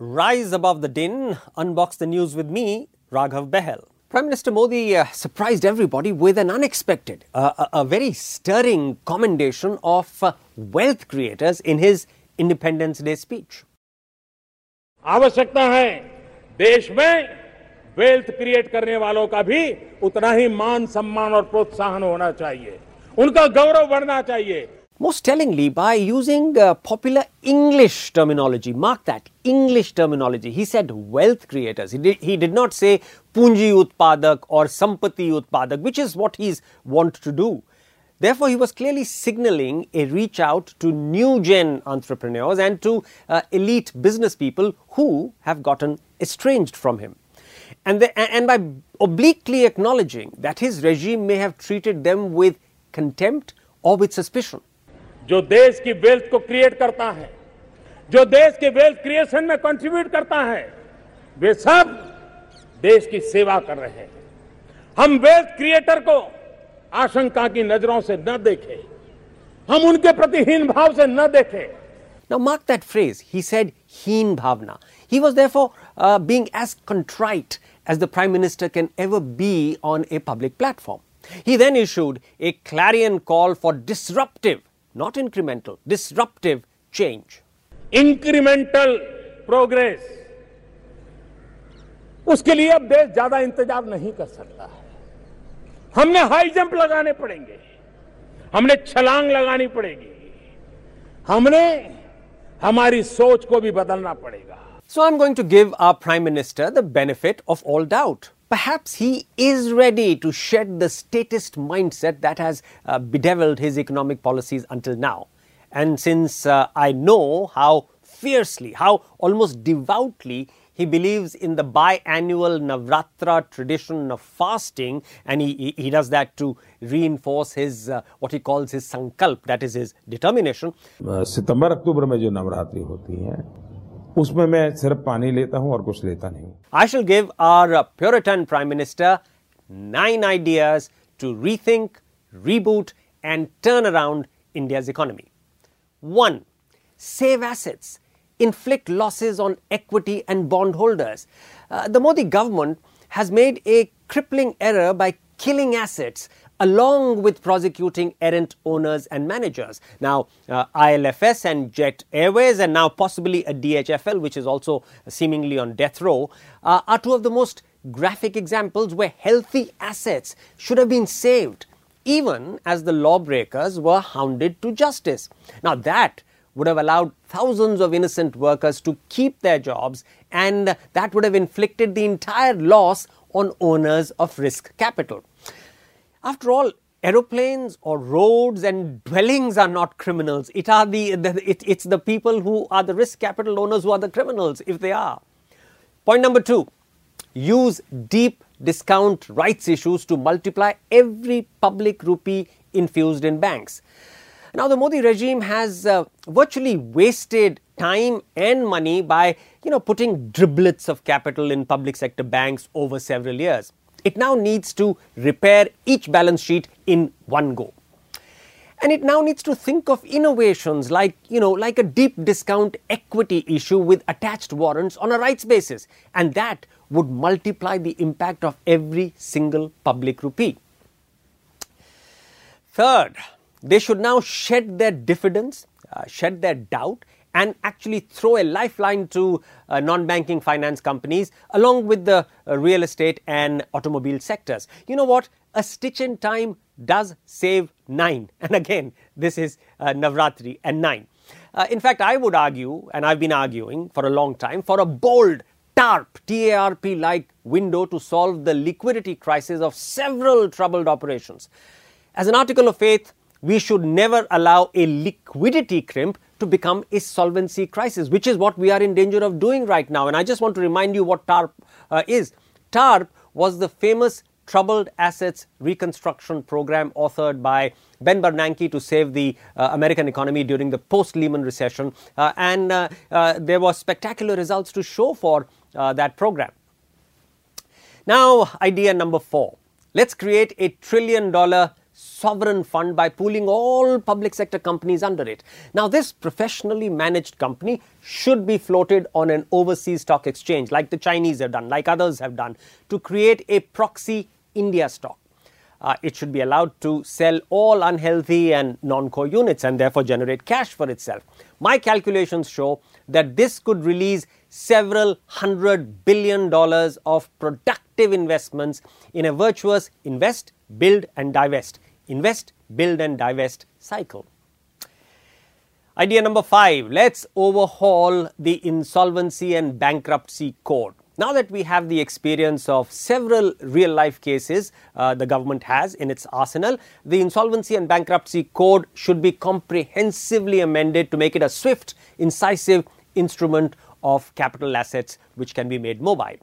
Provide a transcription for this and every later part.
Rise Above the Din, unbox the news with me, Raghav Bahl. Prime Minister Modi uh, surprised everybody with an unexpected, uh, a, a, very stirring commendation of uh, wealth creators in his Independence Day speech. आवश्यकता है देश में wealth create करने वालों का भी उतना ही मान सम्मान और प्रोत्साहन होना चाहिए उनका गौरव बढ़ना चाहिए most tellingly by using uh, popular English terminology. Mark that English terminology. He said wealth creators. He did, he did not say Punji Utpadak or Sampati Utpadak, which is what he's want to do. Therefore, he was clearly signaling a reach out to new gen entrepreneurs and to uh, elite business people who have gotten estranged from him. And, the, and by obliquely acknowledging that his regime may have treated them with contempt or with suspicion. जो देश की wealth को create करता है जो देश के wealth creation में कंट्रीब्यूट करता है वे सब देश की सेवा कर रहे हैं हम वेल्थ क्रिएटर को आशंका की नज़रों से न देखें हम उनके प्रति हीन भाव से न देखें Now, mark that phrase. He said, heen bhavna. He was therefore uh, being as contrite as the Prime Minister can ever be on a public platform. He then issued a clarion call for disruptive not incremental, disruptive change. Incremental progress. उसके लिए अब देश ज़्यादा इंतज़ार नहीं कर सकता है। हमने हाई जंप लगाने पड़ेंगे। हमने छलांग लगानी पड़ेगी। हमने हमारी सोच को भी बदलना पड़ेगा। So I am going to give our prime minister the benefit of all doubt Perhaps he is ready to shed the statist mindset that has uh, bedeviled his economic policies until now. And since uh, I know how fiercely, how almost devoutly he believes in the biannual Navratra tradition of fasting, and he, he, does that to reinforce his uh, what he calls his sankalp, that is his determination. सितंबर अक्टूबर में जो नवरात्रि होती हैं उसमें मैं सिर्फ़ पानी लेता हूँ और कुछ लेता नहीं I shall give our Puritan Prime Minister nine ideas to rethink, reboot, and turn around India's economy. One, save assets, inflict losses on equity and bondholders. Uh, the Modi government has made a crippling error by killing assets along with prosecuting errant owners and managers. Now, uh, ILFS and Jet Airways, and now possibly a DHFL, which is also seemingly on death row, uh, are two of the most graphic examples where healthy assets should have been saved, even as the lawbreakers were hounded to justice. Now, that would have allowed thousands of innocent workers to keep their jobs, and that would have inflicted the entire loss on owners of risk capital. After all, aeroplanes or roads and dwellings are not criminals. It are the, the it, it's the people who are the risk capital owners who are the criminals, if they are. Point number two use deep discount rights issues to multiply every public rupee infused in banks. Now, the Modi regime has uh, virtually wasted time and money by you know, putting driblets of capital in public sector banks over several years. It now needs to repair each balance sheet in one go. And it now needs to think of innovations like, you know, like a deep discount equity issue with attached warrants on a rights basis. And that would multiply the impact of every single public rupee. Third, they should now shed their diffidence, uh, shed their doubt, and actually throw a lifeline to uh, non banking finance companies along with the uh, real estate and automobile sectors. You know what? A stitch in time does save nine. And again, this is uh, Navratri and nine. Uh, in fact, I would argue, and I've been arguing for a long time, for a bold TARP, TARP like window to solve the liquidity crisis of several troubled operations. As an article of faith, we should never allow a liquidity crimp to become a solvency crisis, which is what we are in danger of doing right now. And I just want to remind you what TARP uh, is. TARP was the famous Troubled Assets Reconstruction Program authored by Ben Bernanke to save the uh, American economy during the post Lehman recession. Uh, and uh, uh, there were spectacular results to show for uh, that program. Now, idea number four let's create a trillion dollar sovereign fund by pooling all public sector companies under it. Now, this professionally managed company should be floated on an overseas stock exchange, like the Chinese have done, like others have done, to create a proxy India stock. Uh, it should be allowed to sell all unhealthy and non core units and therefore generate cash for itself. My calculations show that this could release several hundred billion dollars of productive investments in a virtuous invest, build, and divest, invest, build, and divest cycle. Idea number five let's overhaul the insolvency and bankruptcy code. Now that we have the experience of several real life cases uh, the government has in its arsenal, the insolvency and bankruptcy code should be comprehensively amended to make it a swift, incisive instrument of capital assets which can be made mobile.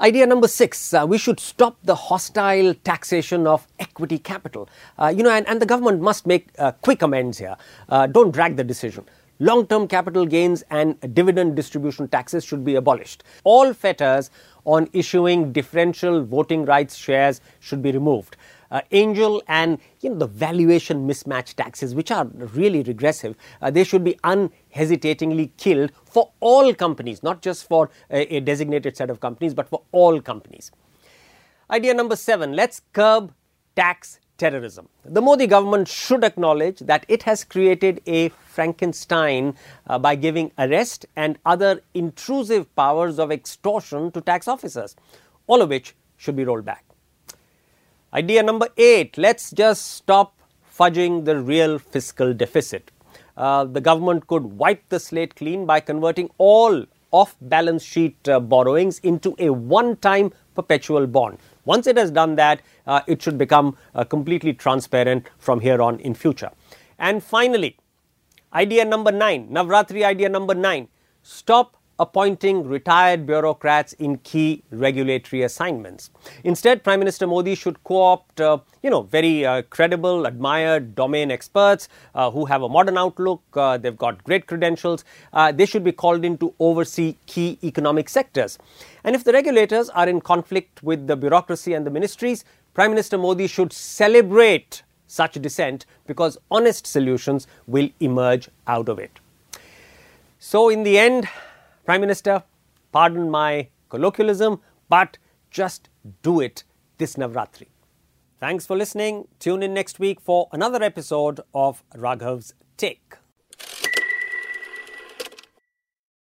Idea number six, uh, we should stop the hostile taxation of equity capital. Uh, you know, and, and, the government must make uh, quick amends here. Uh, don't drag the decision. Long term capital gains and dividend distribution taxes should be abolished. All fetters on issuing differential voting rights shares should be removed uh, angel and you know the valuation mismatch taxes, which are really regressive, uh, they should be unhesitatingly killed for all companies, not just for a, a designated set of companies, but for all companies. Idea number seven: let's curb tax terrorism. The Modi government should acknowledge that it has created a Frankenstein uh, by giving arrest and other intrusive powers of extortion to tax officers, all of which should be rolled back. Idea number eight let's just stop fudging the real fiscal deficit. Uh, the government could wipe the slate clean by converting all off balance sheet uh, borrowings into a one time perpetual bond. Once it has done that, uh, it should become uh, completely transparent from here on in future. And finally, idea number nine, Navratri idea number nine, stop appointing retired bureaucrats in key regulatory assignments. Instead, Prime Minister Modi should co-opt, uh, you know, very uh, credible, admired domain experts uh, who have a modern outlook. Uh, they've got great credentials. Uh, they should be called in to oversee key economic sectors. And if the regulators are in conflict with the bureaucracy and the ministries, Prime Minister Modi should celebrate such dissent because honest solutions will emerge out of it. So, in the end, Prime Minister, pardon my colloquialism, but just do it this Navratri. Thanks for listening. Tune in next week for another episode of Raghav's Take.